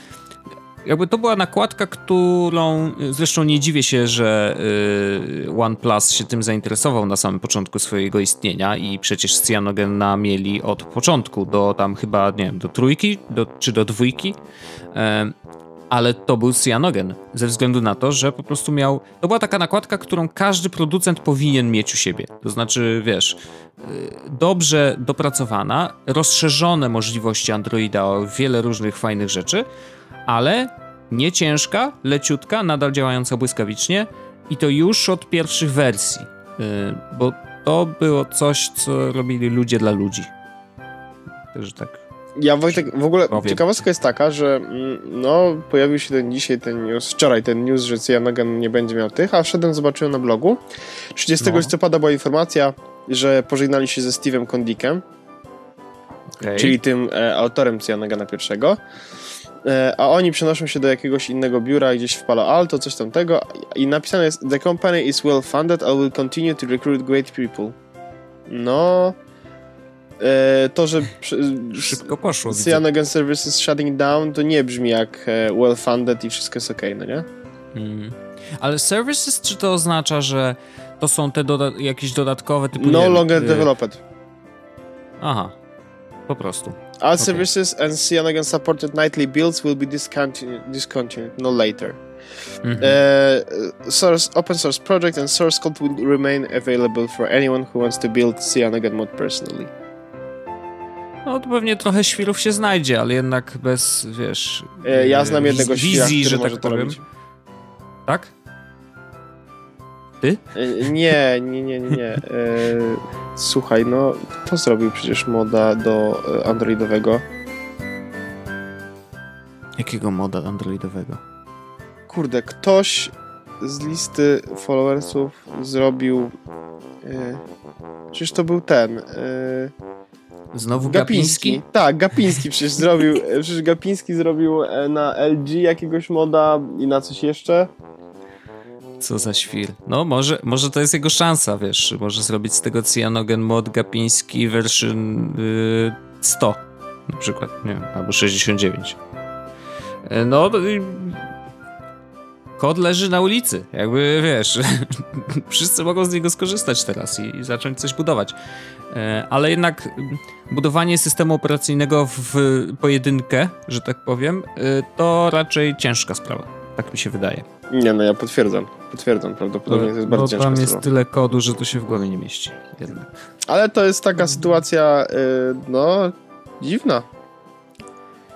jakby to była nakładka, którą zresztą nie dziwię się, że y, OnePlus się tym zainteresował na samym początku swojego istnienia i przecież Cyanogena mieli od początku do tam chyba, nie wiem, do trójki do, czy do dwójki. Ale to był cyanogen, ze względu na to, że po prostu miał. To była taka nakładka, którą każdy producent powinien mieć u siebie. To znaczy, wiesz, y, dobrze dopracowana, rozszerzone możliwości Androida o wiele różnych fajnych rzeczy, ale nie ciężka, leciutka, nadal działająca błyskawicznie i to już od pierwszych wersji, yy, bo to było coś, co robili ludzie dla ludzi. Także tak. Ja Wojtek, w ogóle powiem. ciekawostka jest taka, że mm, no, pojawił się ten dzisiaj ten news, wczoraj ten news, że Cyanogen nie będzie miał tych, a wszedłem, zobaczyłem na blogu. 30 no. listopada była informacja, że pożegnali się ze Steve'em Kondikiem, okay. czyli tym e, autorem Cyanogena pierwszego. E, a oni przenoszą się do jakiegoś innego biura gdzieś w Palo Alto, coś tamtego i napisane jest The company is well funded and will continue to recruit great people. No... E, to, że szybko poszło. Cyanogen Services shutting down to nie brzmi jak e, well funded i wszystko jest ok, no nie? Mm. Ale services, czy to oznacza, że to są te doda jakieś dodatkowe typu... No longer y developed. Aha, po prostu. All okay. services and Cyanogen supported nightly builds will be discontinued, discontinued no later. Mm-hmm. Uh, source, open source project and source code will remain available for anyone who wants to build Cyanogen mod personally. No to pewnie trochę świrów się znajdzie, ale jednak bez, wiesz... E, ja znam jednego świra, wizji, że tak powiem. Robić. Tak? Ty? E, nie, nie, nie, nie, nie. E, słuchaj, no kto zrobił przecież moda do e, androidowego? Jakiego moda androidowego? Kurde, ktoś z listy followersów zrobił... przecież to był ten... Znowu Gapiński? Gapiński? Tak, Gapiński przecież zrobił, przecież Gapiński zrobił e, na LG jakiegoś moda i na coś jeszcze. Co za świr. No, może, może to jest jego szansa, wiesz. Może zrobić z tego Cyanogen mod Gapiński version yy, 100 na przykład, nie wiem, albo 69. E, no, kod leży na ulicy, jakby wiesz, wszyscy mogą z niego skorzystać teraz i, i, zacząć coś budować. E, ale jednak budowanie systemu operacyjnego w pojedynkę, że tak powiem, e, to raczej ciężka sprawa. Tak mi się wydaje. Nie, no ja potwierdzam. Potwierdzam, prawdopodobnie to jest bardzo ciężko. Tam jest tyle kodu, że to się w głowie nie mieści. Jednak. Ale to jest taka sytuacja, no, dziwna.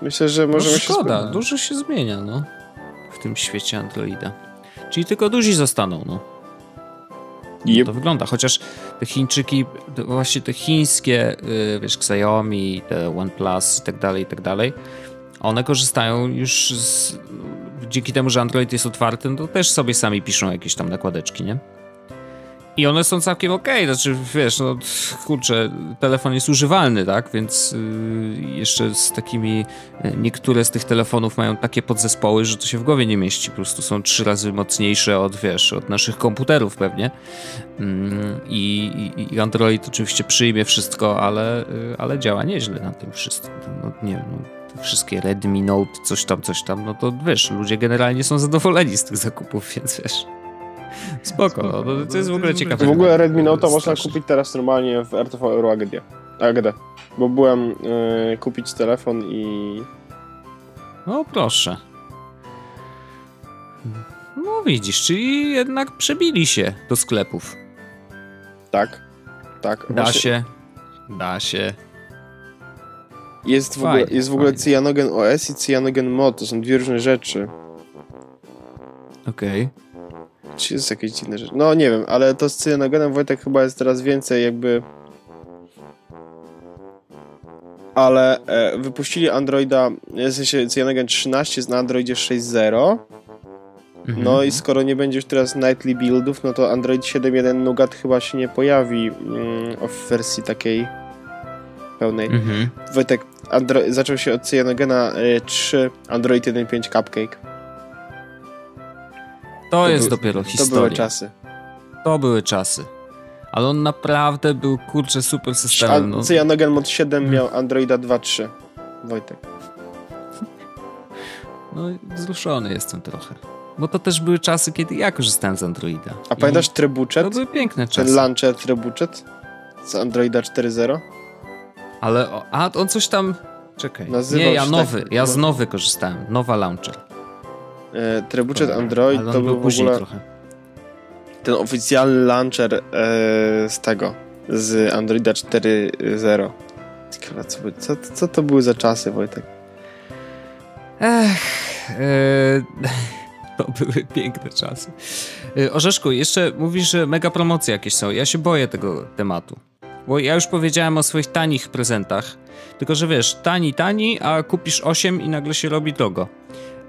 Myślę, że możemy no szkoda, się dużo się zmienia, no. W tym świecie Androida. Czyli tylko duzi zostaną, no. Yep. To wygląda, chociaż te Chińczyki, właśnie te chińskie, y, wiesz, Xiaomi, te OnePlus i tak dalej, i tak dalej, one korzystają już z, dzięki temu, że Android jest otwarty, no to też sobie sami piszą jakieś tam nakładeczki, nie? I one są całkiem okej, okay. znaczy wiesz, no kurczę, telefon jest używalny, tak, więc yy, jeszcze z takimi, yy, niektóre z tych telefonów mają takie podzespoły, że to się w głowie nie mieści, po prostu są trzy razy mocniejsze od, wiesz, od naszych komputerów pewnie. Yy, i, i, Android oczywiście przyjmie wszystko, ale, yy, ale działa nieźle na tym wszystkim, no, nie wiem, no, wszystkie Redmi Note, coś tam, coś tam, no to wiesz, ludzie generalnie są zadowoleni z tych zakupów, więc wiesz... Spoko, no, to, to jest w ogóle ciekawe. W ogóle Redmi Note można kupić teraz normalnie w RTV Euro AGD. AGD. Bo byłem y, kupić telefon i... No proszę. No widzisz, czyli jednak przebili się do sklepów. Tak, tak. Da Właśnie... się, da się. Jest w, ogóle, jest w ogóle Cyanogen OS i Cyanogen Mod, to są dwie różne rzeczy. Okej. Okay. Czy jest jakieś dziwne rzeczy? No nie wiem, ale to z cyanogenem Wojtek chyba jest teraz więcej jakby... Ale e, wypuścili Androida, w sensie Cyanogen 13 jest na Androidzie 6.0 mhm. no i skoro nie będzie już teraz nightly buildów, no to Android 7.1 Nougat chyba się nie pojawi mm, w wersji takiej pełnej. Mhm. Wojtek, Andro zaczął się od Cyanogena 3, e, Android 1.5 Cupcake. To, jest był, dopiero historia. To były czasy. To były czasy. Ale on naprawdę był, kurczę, super systemem. No. Cyanogen Mod 7 miał Androida 2.3. Wojtek. No, wzruszony jestem trochę. Bo to też były czasy, kiedy ja korzystałem z Androida. A I pamiętasz Trebuchet? To były piękne czasy. Ten launcher Trebuchet z Androida 4.0? Ale, a on coś tam... Czekaj. Nazywał Nie, ja nowy, tak, ja z nowy korzystałem. Nowa launcher. E, Trebuchet Android to był w ogóle trochę. ten oficjalny launcher e, z tego, z Androida 4.0. Ciekawe, co, co, co to były za czasy, Wojtek? Ech, e, to były piękne czasy. E, Orzeszku, jeszcze mówisz, że mega promocje jakieś są. Ja się boję tego tematu. Bo ja już powiedziałem o swoich tanich prezentach. Tylko, że wiesz, tani, tani, a kupisz 8 i nagle się robi drogo.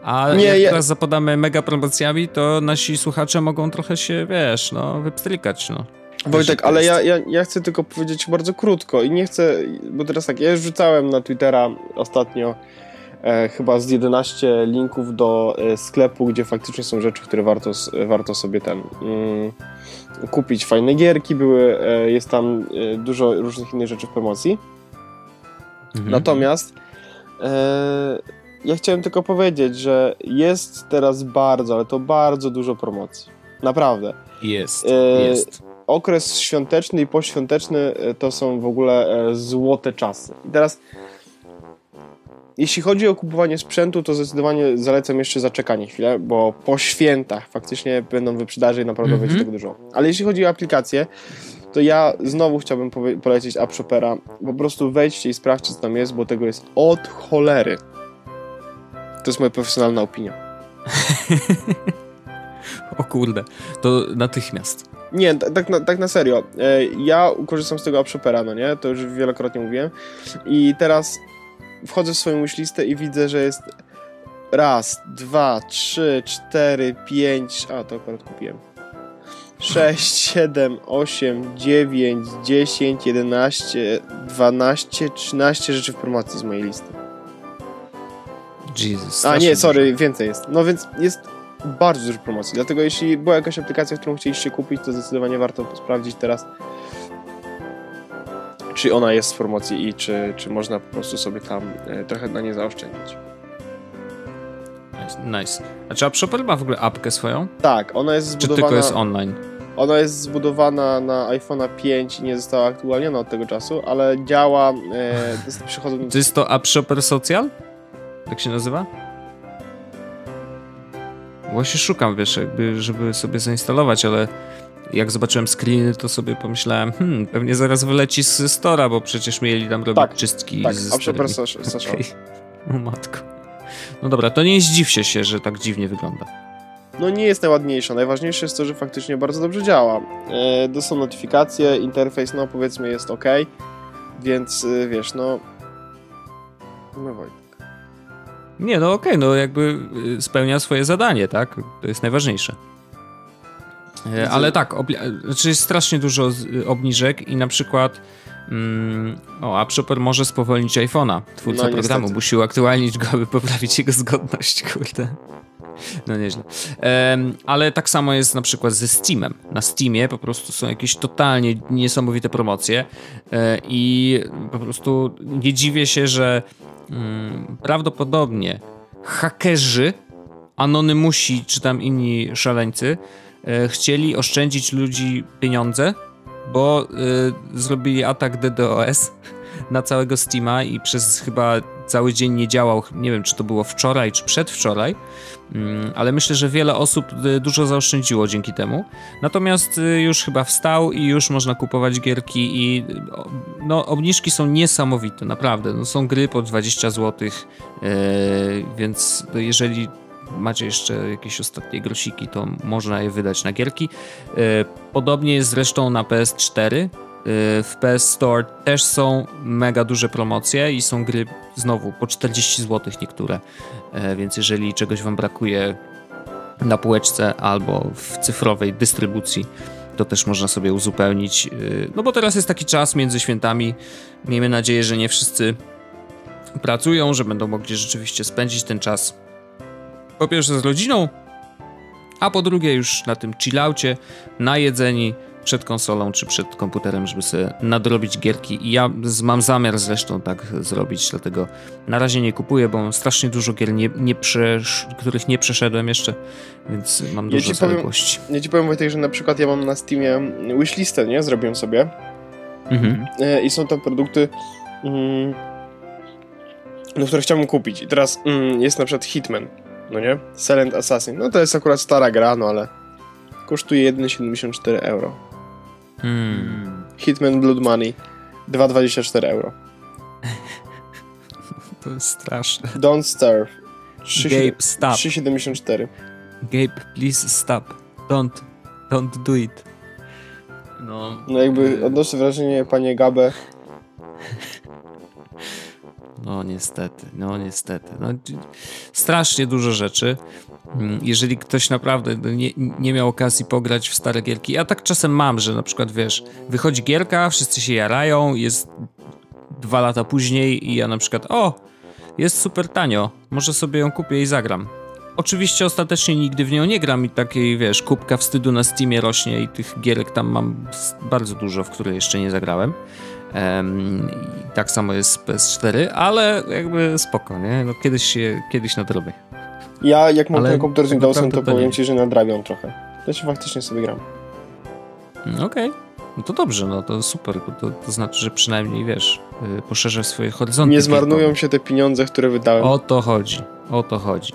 A nie, jak ja... teraz zapodamy mega promocjami, to nasi słuchacze mogą trochę się, wiesz, no, wypstrykać, no. Wojtek, ale ja, ja, ja chcę tylko powiedzieć bardzo krótko i nie chcę, bo teraz tak, ja już rzucałem na Twittera ostatnio e, chyba z 11 linków do e, sklepu, gdzie faktycznie są rzeczy, które warto, warto sobie ten mm, kupić. Fajne gierki były, e, jest tam e, dużo różnych innych rzeczy w promocji. Mhm. Natomiast e, ja chciałem tylko powiedzieć, że jest teraz bardzo, ale to bardzo dużo promocji. Naprawdę. Jest, e, jest. Okres świąteczny i poświąteczny e, to są w ogóle e, złote czasy. I teraz jeśli chodzi o kupowanie sprzętu, to zdecydowanie zalecam jeszcze zaczekanie chwilę, bo po świętach faktycznie będą wyprzedaże i naprawdę mm -hmm. będzie tego dużo. Ale jeśli chodzi o aplikacje, to ja znowu chciałbym polecić App Shopera. Po prostu wejdźcie i sprawdźcie, co tam jest, bo tego jest od cholery. To jest moja profesjonalna opinia. o kurde, to natychmiast. Nie, tak na, tak na serio. E, ja korzystam z tego AppShopera, no nie? To już wielokrotnie mówiłem. I teraz wchodzę w swoją listę i widzę, że jest raz, dwa, trzy, cztery, pięć... A, to akurat kupiłem. 6, 7, 8, 9, 10, 11, 12-13 rzeczy w promocji z mojej listy. Jesus. A nie, sorry, dużo. więcej jest. No więc jest bardzo dużo promocji, dlatego jeśli była jakaś aplikacja, którą chcieliście kupić, to zdecydowanie warto sprawdzić teraz, czy ona jest w promocji i czy, czy można po prostu sobie tam e, trochę na nie zaoszczędzić. Nice. A czy AppShopper ma w ogóle apkę swoją? Tak, ona jest zbudowana... Czy tylko jest online? Ona jest zbudowana na iPhone'a 5 i nie została aktualniona od tego czasu, ale działa... E, przychodzą... To jest to AppShopper Social? Tak się nazywa? Właśnie szukam, wiesz, jakby, żeby sobie zainstalować, ale jak zobaczyłem screeny, to sobie pomyślałem, hmm, pewnie zaraz wyleci z Stora, bo przecież mieli tam robić tak, czystki tak, z Tak, okay. O matko. No dobra, to nie zdziwcie się, że tak dziwnie wygląda. No nie jest najładniejsza, najważniejsze jest to, że faktycznie bardzo dobrze działa. E, to są notyfikacje, interfejs, no powiedzmy jest ok, więc e, wiesz, no... No Wojtek. Nie, no okej, okay, no jakby y, spełnia swoje zadanie, tak? To jest najważniejsze. E, ale tak, znaczy jest strasznie dużo obniżek i na przykład mm, o, AppShopper może spowolnić iPhone'a. Twórca no, programu musi uaktualnić go, aby poprawić jego zgodność, kurde. No nieźle. Um, ale tak samo jest na przykład ze Steamem. Na Steamie po prostu są jakieś totalnie niesamowite promocje e, i po prostu nie dziwię się, że um, prawdopodobnie hakerzy, anonymusi czy tam inni szaleńcy E, chcieli oszczędzić ludzi pieniądze, bo y, zrobili atak DDoS na całego Steama i przez chyba cały dzień nie działał. Nie wiem, czy to było wczoraj, czy przedwczoraj, mm, ale myślę, że wiele osób y, dużo zaoszczędziło dzięki temu. Natomiast y, już chyba wstał i już można kupować gierki i no, obniżki są niesamowite, naprawdę. No, są gry po 20 zł, więc jeżeli macie jeszcze jakieś ostatnie grosiki, to można je wydać na gierki. Podobnie jest zresztą na PS4. E, w PS Store też są mega duże promocje i są gry znowu po 40 zł niektóre. E, więc jeżeli czegoś Wam brakuje na półeczce albo w cyfrowej dystrybucji, to też można sobie uzupełnić. No bo teraz jest taki czas między świętami. Miejmy nadzieję, że nie wszyscy pracują, że będą mogli rzeczywiście spędzić ten czas po pierwsze z rodziną, a po drugie już na tym chillaucie, najedzeni przed konsolą czy przed komputerem, żeby sobie nadrobić gierki. I ja mam zamiar zresztą tak zrobić, dlatego na razie nie kupuję, bo mam strasznie dużo gier, nie, nie przesz- których nie przeszedłem jeszcze, więc mam dużo ja zaległości. Ja ci powiem Wojtek, że na przykład ja mam na Steamie wishlistę, nie? Zrobiłem sobie. Mhm. E, I są tam produkty, mm, no, które chciałbym kupić. I teraz mm, jest na przykład Hitman no nie? Silent Assassin. No to jest akurat stara gra, no ale kosztuje 1,74 euro. Hmm. Hitman Blood Money 2,24 euro. to jest straszne. Don't Starve 3, Gabe, stop. 3,74. Gabe, please stop. Don't. Don't do it. No, no jakby odnoszę wrażenie, panie Gabe, no niestety, no niestety. No, strasznie dużo rzeczy. Mm, jeżeli ktoś naprawdę nie, nie miał okazji pograć w stare gierki, ja tak czasem mam, że na przykład wiesz, wychodzi gierka, wszyscy się jarają, jest dwa lata później i ja na przykład, o, jest super tanio, może sobie ją kupię i zagram. Oczywiście ostatecznie nigdy w nią nie gram i takiej, wiesz, kubka wstydu na Steamie rośnie i tych gierek tam mam bardzo dużo, w które jeszcze nie zagrałem. Tak samo jest z PS4, ale jakby spoko, nie? No kiedyś się, kiedyś nadrobię. Ja jak mam ale ten komputer z Windowsem, to, to powiem ci, że nadrabiam trochę. Ja się faktycznie sobie gram. Mm, okej. Okay. No to dobrze, no to super, to, to znaczy, że przynajmniej wiesz, yy, poszerzasz swoje horyzonty. Nie zmarnują się te pieniądze, które wydałem. O to chodzi, o to chodzi.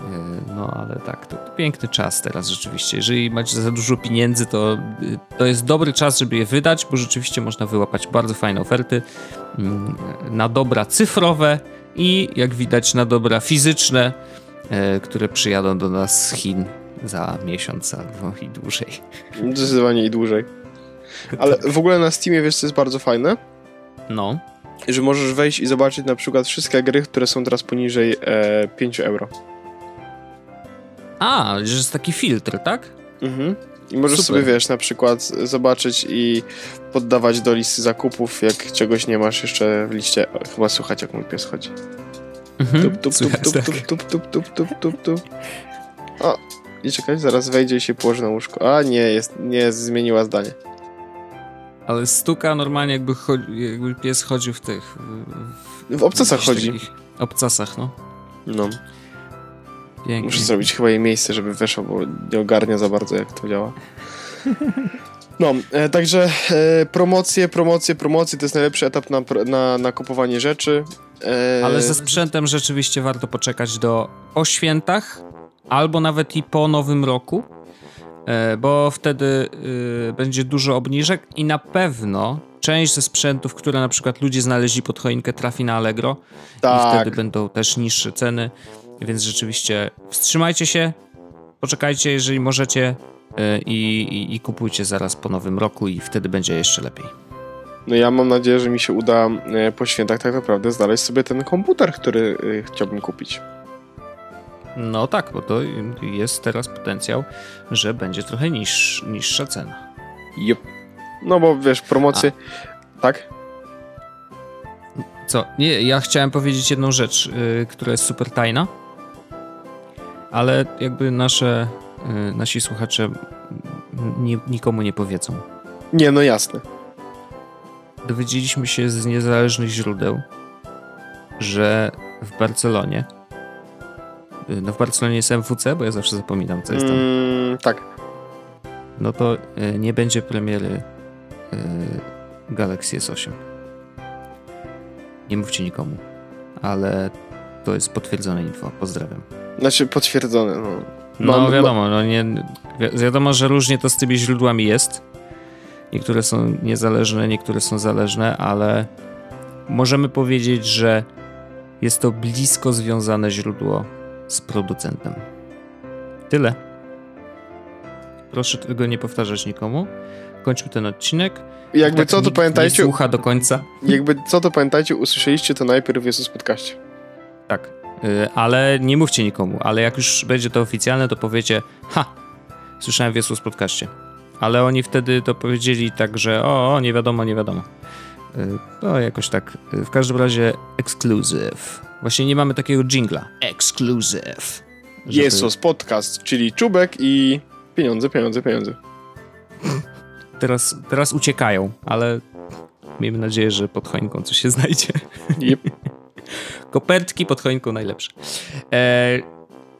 E, no ale tak, to, piękny czas teraz rzeczywiście. Jeżeli macie za dużo pieniędzy, to, y, to jest dobry czas, żeby je wydać, bo rzeczywiście można wyłapać bardzo fajne oferty mm, na dobra cyfrowe i jak widać na dobra fizyczne, e, które przyjadą do nas z Chin za miesiąc albo i dłużej. Zdecydowanie i dłużej. Ale w ogóle na Steamie wiesz co jest bardzo fajne? No. Że możesz wejść i zobaczyć na przykład wszystkie gry, które są teraz poniżej e, 5 euro. A, że jest taki filtr, tak? Mhm. I możesz Super. sobie, wiesz, na przykład zobaczyć i poddawać do listy zakupów, jak czegoś nie masz jeszcze w liście. Chyba słuchać, jak mój pies chodzi. Mhm. Tup, tup, tup, tak. tup, tup, tup, tup, tup, tup, tup. O, i czekaj, zaraz wejdzie i się położy na łóżko. A, nie, jest, nie, zmieniła zdanie. Ale stuka normalnie, jakby, chodzi, jakby pies chodził w tych... W, w obcasach chodzi. Obcasach, no. No. Pięknie. Muszę zrobić chyba jej miejsce, żeby weszło, bo nie ogarnia za bardzo, jak to działa. No, e, także e, promocje, promocje, promocje to jest najlepszy etap na, na, na kupowanie rzeczy. E... Ale ze sprzętem rzeczywiście warto poczekać do o świętach, albo nawet i po nowym roku, e, bo wtedy e, będzie dużo obniżek i na pewno część ze sprzętów, które na przykład ludzie znaleźli pod choinkę trafi na Allegro tak. i wtedy będą też niższe ceny. Więc rzeczywiście wstrzymajcie się, poczekajcie, jeżeli możecie e, i, i, i kupujcie zaraz po nowym roku i wtedy będzie jeszcze lepiej. No ja mam nadzieję, że mi się uda e, po świętach tak naprawdę znaleźć sobie ten komputer, który e, chciałbym kupić. No tak, bo to jest teraz potencjał, że będzie trochę niż, niższa cena. Yep. No bo wiesz, promocje... A. Tak? Co? Nie, ja chciałem powiedzieć jedną rzecz, yy, która jest super tajna ale jakby nasze, y, nasi słuchacze nie, nikomu nie powiedzą. Nie, no jasne. Dowiedzieliśmy się z niezależnych źródeł, że w Barcelonie, y, no w Barcelonie jest MWC, bo ja zawsze zapominam, co jest tam. Mm, tak. No to y, nie będzie premiery Galaxy S8. Nie mówcie nikomu, ale to jest potwierdzone info. Pozdrawiam. Znaczy potwierdzone, no. No wiadomo, no nie, wiadomo, że różnie to z tymi źródłami jest. Niektóre są niezależne, niektóre są zależne, ale możemy powiedzieć, że jest to blisko związane źródło z producentem. Tyle. Proszę tego nie powtarzać nikomu. Kończmy ten odcinek. Jakby tak co, to pamiętajcie. słucha do końca. Jakby co, to pamiętajcie, usłyszeliście to najpierw w Jesus Podcaście. Tak. Y, ale nie mówcie nikomu, ale jak już będzie to oficjalne, to powiecie, ha, słyszałem wiesło z podcaście. Ale oni wtedy to powiedzieli tak, że o, o nie wiadomo, nie wiadomo. Y, no jakoś tak. Y, w każdym razie exclusive. Właśnie nie mamy takiego jingla. Exclusive. Żeby... Jezus podcast, czyli czubek i pieniądze, pieniądze, pieniądze. Teraz, teraz uciekają, ale miejmy nadzieję, że pod choinką coś się znajdzie. Yep. Kopertki pod choinką najlepsze. E,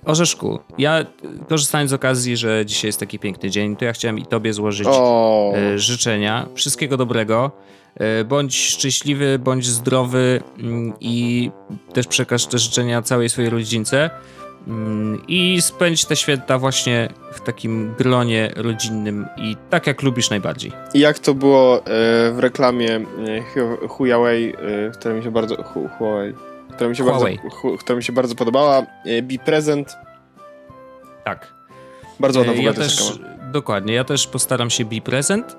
Orzeszku, ja korzystając z okazji, że dzisiaj jest taki piękny dzień, to ja chciałem i tobie złożyć e, życzenia. Wszystkiego dobrego. E, bądź szczęśliwy, bądź zdrowy mm, i też przekaż te życzenia całej swojej rodzince. Mm, I spędź te święta właśnie w takim gronie rodzinnym i tak jak lubisz najbardziej. I jak to było e, w reklamie e, Huawei, która mi się bardzo... Huawei która mi się, Huawei. bardzo, która mi się bardzo podobała. E, Be Present. Tak. Bardzo ładna w ogóle ja też, Dokładnie, ja też postaram się Be Present.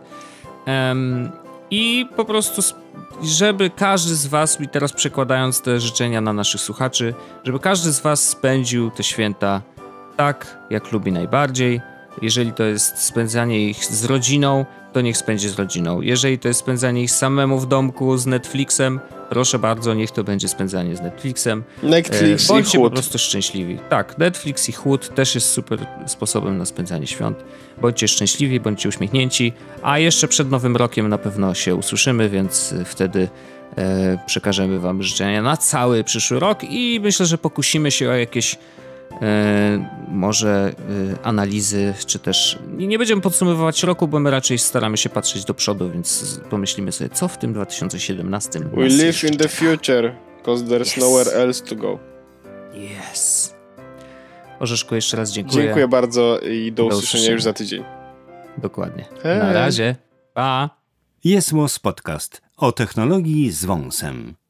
Um, I po prostu, żeby każdy z Was, i teraz przekładając te życzenia na naszych słuchaczy, żeby każdy z Was spędził te święta tak, jak lubi najbardziej. Jeżeli to jest spędzanie ich z rodziną, to niech spędzi z rodziną. Jeżeli to jest spędzanie ich samemu w domku z Netflixem, proszę bardzo, niech to będzie spędzanie z Netflixem. Netflix e, Bądźcie i chłód. po prostu szczęśliwi. Tak, Netflix i chłód też jest super sposobem na spędzanie świąt. Bądźcie szczęśliwi, bądźcie uśmiechnięci, a jeszcze przed Nowym Rokiem na pewno się usłyszymy, więc wtedy e, przekażemy wam życzenia na cały przyszły rok i myślę, że pokusimy się o jakieś może e, analizy, czy też nie będziemy podsumowywać roku, bo my raczej staramy się patrzeć do przodu, więc pomyślimy sobie, co w tym 2017 We live in the future, because there's yes. nowhere else to go. Yes. Orzeszku, jeszcze raz dziękuję. Dziękuję bardzo i do, do usłyszenia, usłyszenia już za tydzień. Dokładnie. Hey. Na razie. Pa. Jest Podcast o technologii z wąsem.